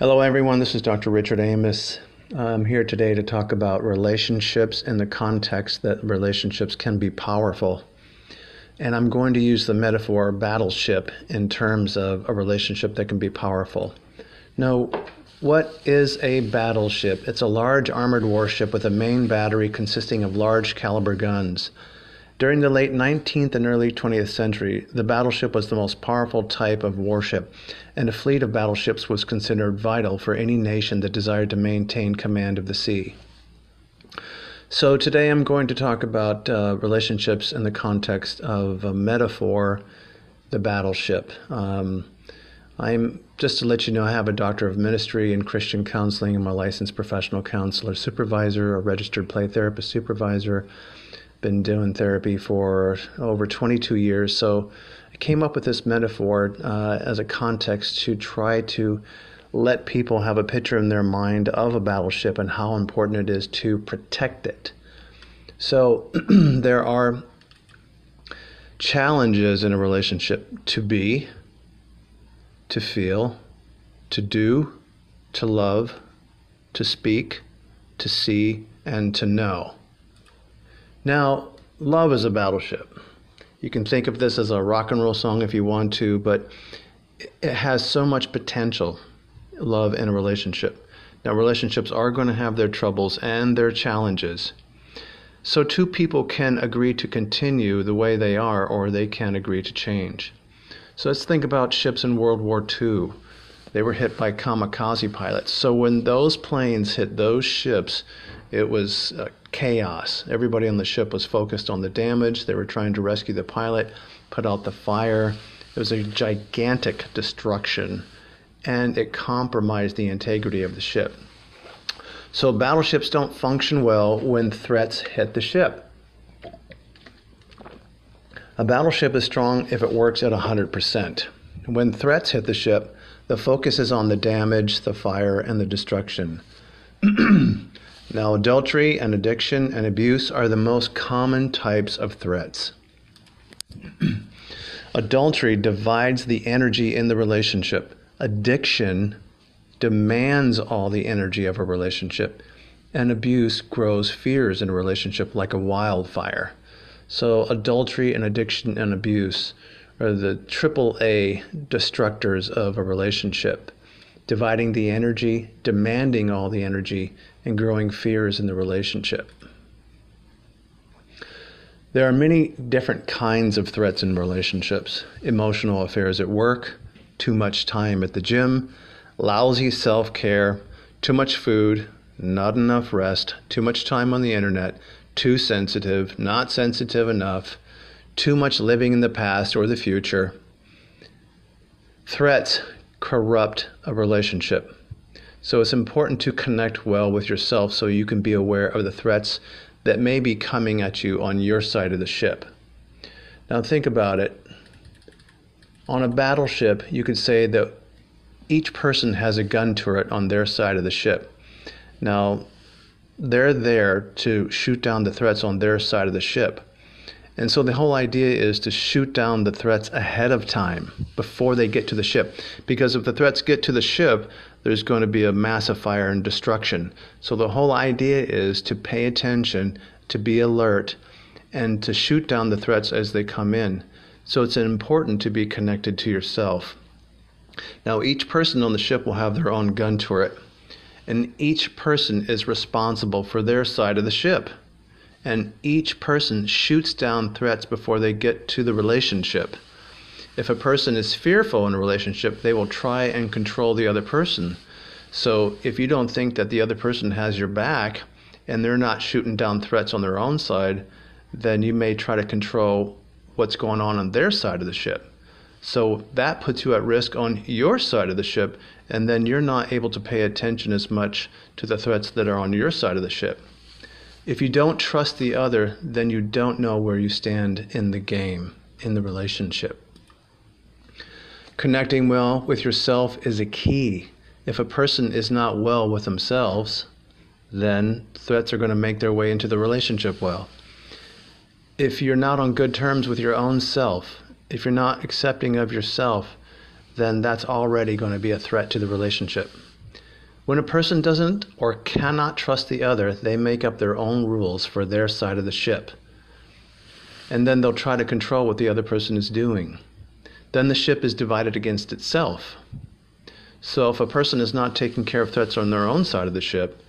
Hello, everyone. This is Dr. Richard Amiss. I'm here today to talk about relationships in the context that relationships can be powerful. And I'm going to use the metaphor battleship in terms of a relationship that can be powerful. Now, what is a battleship? It's a large armored warship with a main battery consisting of large caliber guns. During the late 19th and early 20th century, the battleship was the most powerful type of warship, and a fleet of battleships was considered vital for any nation that desired to maintain command of the sea. So, today I'm going to talk about uh, relationships in the context of a metaphor, the battleship. Um, I'm just to let you know, I have a doctor of ministry in Christian counseling. I'm a licensed professional counselor, supervisor, a registered play therapist supervisor. Been doing therapy for over 22 years. So I came up with this metaphor uh, as a context to try to let people have a picture in their mind of a battleship and how important it is to protect it. So there are challenges in a relationship to be to feel, to do, to love, to speak, to see, and to know. Now, love is a battleship. You can think of this as a rock and roll song if you want to, but it has so much potential, love in a relationship. Now, relationships are going to have their troubles and their challenges. So, two people can agree to continue the way they are, or they can agree to change. So let's think about ships in World War II. They were hit by kamikaze pilots. So when those planes hit those ships, it was uh, chaos. Everybody on the ship was focused on the damage. They were trying to rescue the pilot, put out the fire. It was a gigantic destruction, and it compromised the integrity of the ship. So battleships don't function well when threats hit the ship. A battleship is strong if it works at 100%. When threats hit the ship, the focus is on the damage, the fire, and the destruction. now, adultery and addiction and abuse are the most common types of threats. adultery divides the energy in the relationship. Addiction demands all the energy of a relationship, and abuse grows fears in a relationship like a wildfire. So, adultery and addiction and abuse are the triple A destructors of a relationship, dividing the energy, demanding all the energy, and growing fears in the relationship. There are many different kinds of threats in relationships emotional affairs at work, too much time at the gym, lousy self care, too much food, not enough rest, too much time on the internet, too sensitive, not sensitive enough, too much living in the past or the future. Threats corrupt a relationship. So it's important to connect well with yourself so you can be aware of the threats that may be coming at you on your side of the ship. Now think about it. On a battleship, you could say that each person has a gun turret on their side of the ship. Now, they're there to shoot down the threats on their side of the ship. And so the whole idea is to shoot down the threats ahead of time before they get to the ship. Because if the threats get to the ship, there's going to be a massive fire and destruction. So the whole idea is to pay attention, to be alert, and to shoot down the threats as they come in. So it's important to be connected to yourself. Now, each person on the ship will have their own gun turret and each person is responsible for their side of the ship. And each person shoots down threats before they get to the relationship. If a person is fearful in a relationship, they will try and control the other person. So if you don't think that the other person has your back and they're not shooting down threats on their own side, then you may try to control what's going on on their side of the ship. So that puts you at risk on your side of the ship, and then you're not able to pay attention as much to the threats that are on your side of the ship. If you don't trust the other, then you don't know where you stand in the game, in the relationship. Connecting well with yourself is a key. If a person is not well with themselves, then threats are going to make their way into the relationship well. If you're not on good terms with your own self, if you're not accepting of yourself, then that's already going to be a threat to the relationship. When a person doesn't or cannot trust the other, they make up their own rules for their side of the ship. And then they'll try to control what the other person is doing. Then the ship is divided against itself. So if a person is not taking care of threats on their own side of the ship,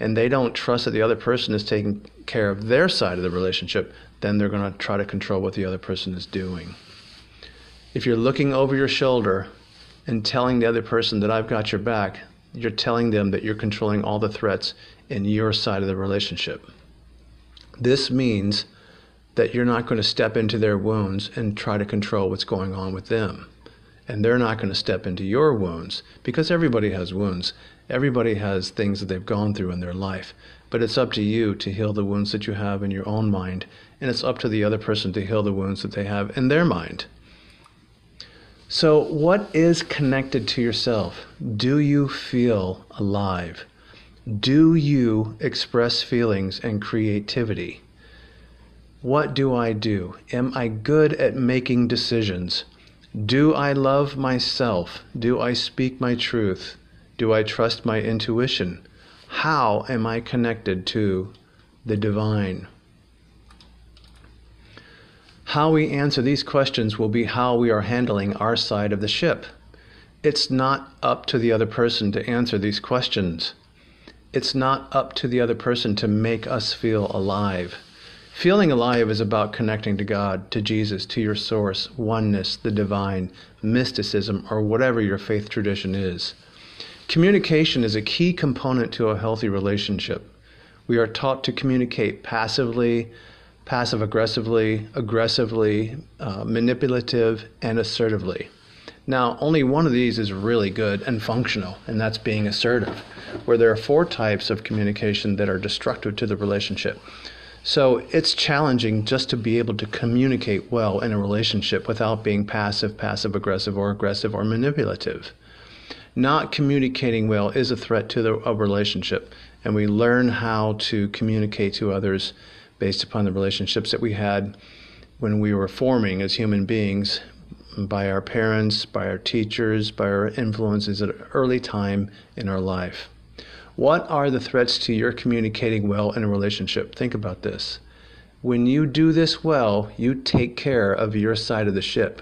and they don't trust that the other person is taking care of their side of the relationship, then they're going to try to control what the other person is doing. If you're looking over your shoulder and telling the other person that I've got your back, you're telling them that you're controlling all the threats in your side of the relationship. This means that you're not going to step into their wounds and try to control what's going on with them. And they're not going to step into your wounds because everybody has wounds. Everybody has things that they've gone through in their life. But it's up to you to heal the wounds that you have in your own mind. And it's up to the other person to heal the wounds that they have in their mind. So, what is connected to yourself? Do you feel alive? Do you express feelings and creativity? What do I do? Am I good at making decisions? Do I love myself? Do I speak my truth? Do I trust my intuition? How am I connected to the divine? How we answer these questions will be how we are handling our side of the ship. It's not up to the other person to answer these questions. It's not up to the other person to make us feel alive. Feeling alive is about connecting to God, to Jesus, to your source, oneness, the divine, mysticism, or whatever your faith tradition is. Communication is a key component to a healthy relationship. We are taught to communicate passively, passive aggressively, aggressively, uh, manipulative, and assertively. Now, only one of these is really good and functional, and that's being assertive, where there are four types of communication that are destructive to the relationship. So it's challenging just to be able to communicate well in a relationship without being passive, passive aggressive, or aggressive or manipulative. Not communicating well is a threat to the, a relationship, and we learn how to communicate to others based upon the relationships that we had when we were forming as human beings by our parents, by our teachers, by our influences at an early time in our life. What are the threats to your communicating well in a relationship? Think about this. When you do this well, you take care of your side of the ship.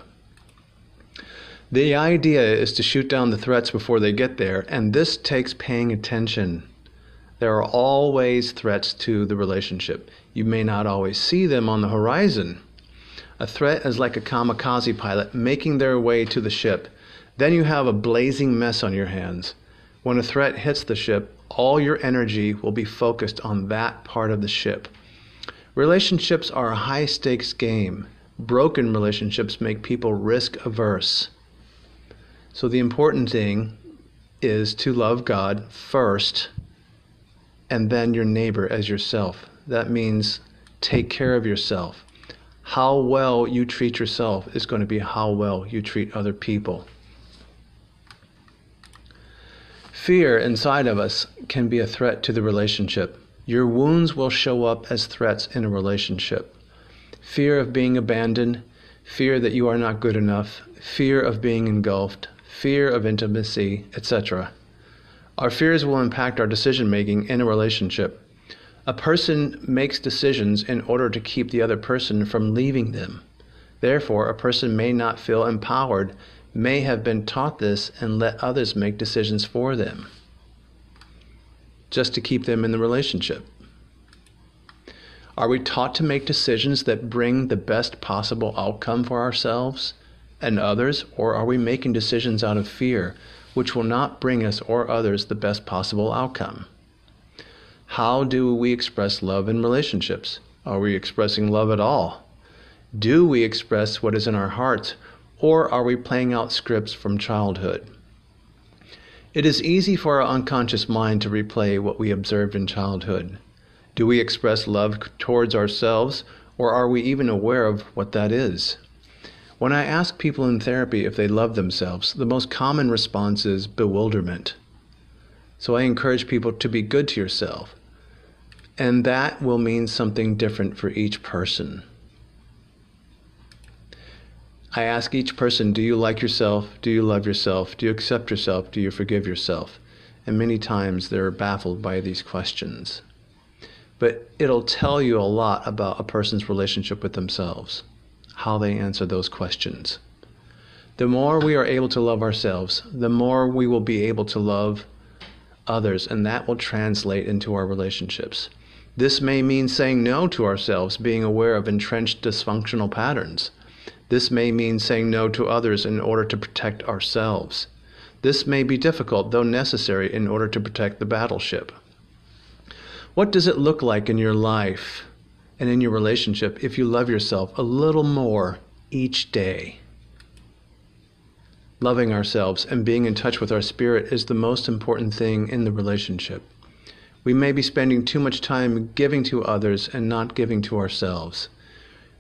The idea is to shoot down the threats before they get there, and this takes paying attention. There are always threats to the relationship. You may not always see them on the horizon. A threat is like a kamikaze pilot making their way to the ship. Then you have a blazing mess on your hands. When a threat hits the ship, all your energy will be focused on that part of the ship. Relationships are a high stakes game. Broken relationships make people risk averse. So the important thing is to love God first and then your neighbor as yourself. That means take care of yourself. How well you treat yourself is going to be how well you treat other people. Fear inside of us can be a threat to the relationship. Your wounds will show up as threats in a relationship. Fear of being abandoned, fear that you are not good enough, fear of being engulfed, fear of intimacy, etc. Our fears will impact our decision making in a relationship. A person makes decisions in order to keep the other person from leaving them. Therefore, a person may not feel empowered, may have been taught this, and let others make decisions for them just to keep them in the relationship. Are we taught to make decisions that bring the best possible outcome for ourselves and others, or are we making decisions out of fear, which will not bring us or others the best possible outcome? How do we express love in relationships? Are we expressing love at all? Do we express what is in our hearts, or are we playing out scripts from childhood? It is easy for our unconscious mind to replay what we observed in childhood. Do we express love towards ourselves, or are we even aware of what that is? When I ask people in therapy if they love themselves, the most common response is bewilderment. So I encourage people to be good to yourself. And that will mean something different for each person. I ask each person, do you like yourself? Do you love yourself? Do you accept yourself? Do you forgive yourself? and many times they're baffled by these questions. But it'll tell you a lot about a person's relationship with themselves, how they answer those questions. The more we are able to love ourselves, the more we will be able to love others, and that will translate into our relationships. This may mean saying no to ourselves, being aware of entrenched dysfunctional patterns. This may mean saying no to others in order to protect ourselves. This may be difficult, though necessary, in order to protect the battleship. What does it look like in your life and in your relationship if you love yourself a little more each day? Loving ourselves and being in touch with our spirit is the most important thing in the relationship. We may be spending too much time giving to others and not giving to ourselves.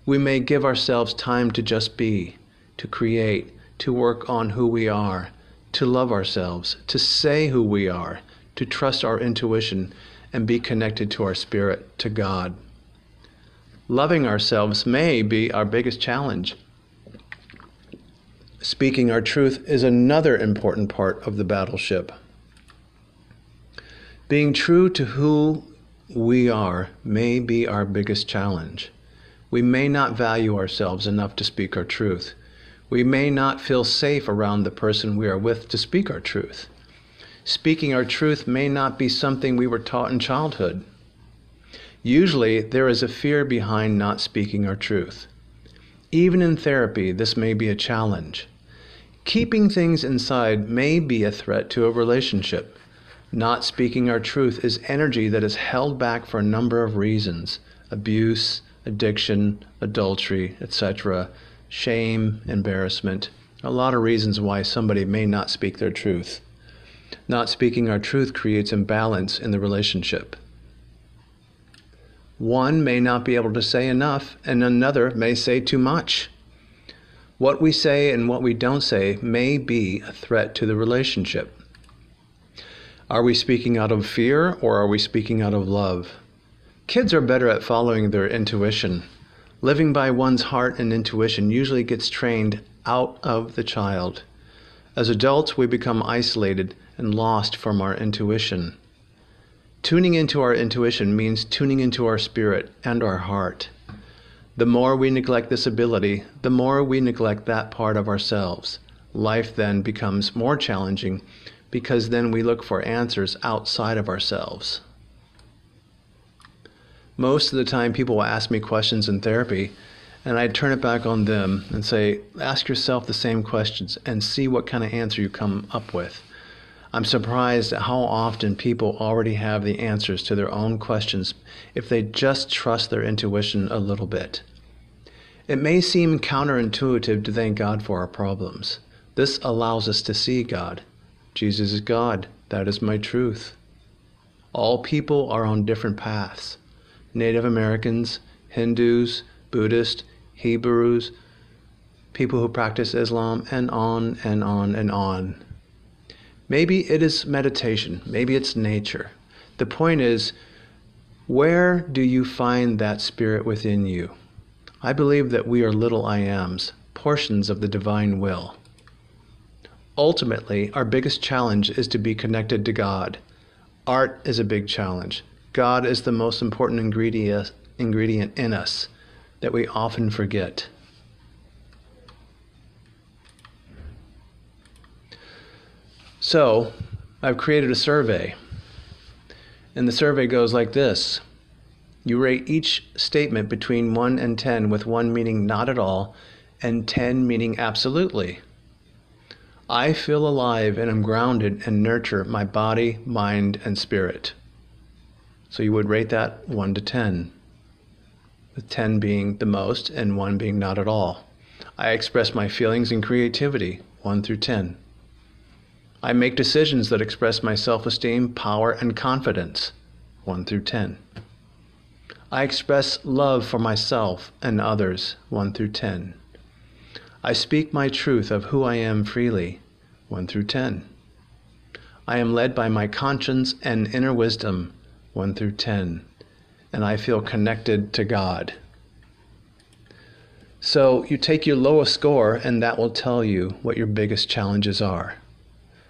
We may give ourselves time to just be, to create, to work on who we are, to love ourselves, to say who we are, to trust our intuition, and be connected to our spirit, to God. Loving ourselves may be our biggest challenge. Speaking our truth is another important part of the battleship. Being true to who we are may be our biggest challenge. We may not value ourselves enough to speak our truth. We may not feel safe around the person we are with to speak our truth. Speaking our truth may not be something we were taught in childhood. Usually, there is a fear behind not speaking our truth. Even in therapy, this may be a challenge. Keeping things inside may be a threat to a relationship. Not speaking our truth is energy that is held back for a number of reasons abuse, addiction, adultery, etc., shame, embarrassment. A lot of reasons why somebody may not speak their truth. Not speaking our truth creates imbalance in the relationship. One may not be able to say enough, and another may say too much. What we say and what we don't say may be a threat to the relationship. Are we speaking out of fear or are we speaking out of love? Kids are better at following their intuition. Living by one's heart and intuition usually gets trained out of the child. As adults, we become isolated and lost from our intuition. Tuning into our intuition means tuning into our spirit and our heart. The more we neglect this ability, the more we neglect that part of ourselves. Life then becomes more challenging because then we look for answers outside of ourselves. Most of the time, people will ask me questions in therapy, and I turn it back on them and say, ask yourself the same questions and see what kind of answer you come up with. I'm surprised at how often people already have the answers to their own questions if they just trust their intuition a little bit. It may seem counterintuitive to thank God for our problems. This allows us to see God. Jesus is God. That is my truth. All people are on different paths Native Americans, Hindus, Buddhists, Hebrews, people who practice Islam, and on and on and on. Maybe it is meditation, maybe it's nature. The point is, where do you find that spirit within you? I believe that we are little I ams, portions of the divine will. Ultimately, our biggest challenge is to be connected to God. Art is a big challenge. God is the most important ingredient, ingredient in us that we often forget. So, I've created a survey. And the survey goes like this You rate each statement between 1 and 10, with 1 meaning not at all, and 10 meaning absolutely. I feel alive and am grounded and nurture my body, mind, and spirit. So you would rate that 1 to 10, with 10 being the most and 1 being not at all. I express my feelings and creativity, 1 through 10. I make decisions that express my self esteem, power, and confidence. 1 through 10. I express love for myself and others. 1 through 10. I speak my truth of who I am freely. 1 through 10. I am led by my conscience and inner wisdom. 1 through 10. And I feel connected to God. So you take your lowest score, and that will tell you what your biggest challenges are.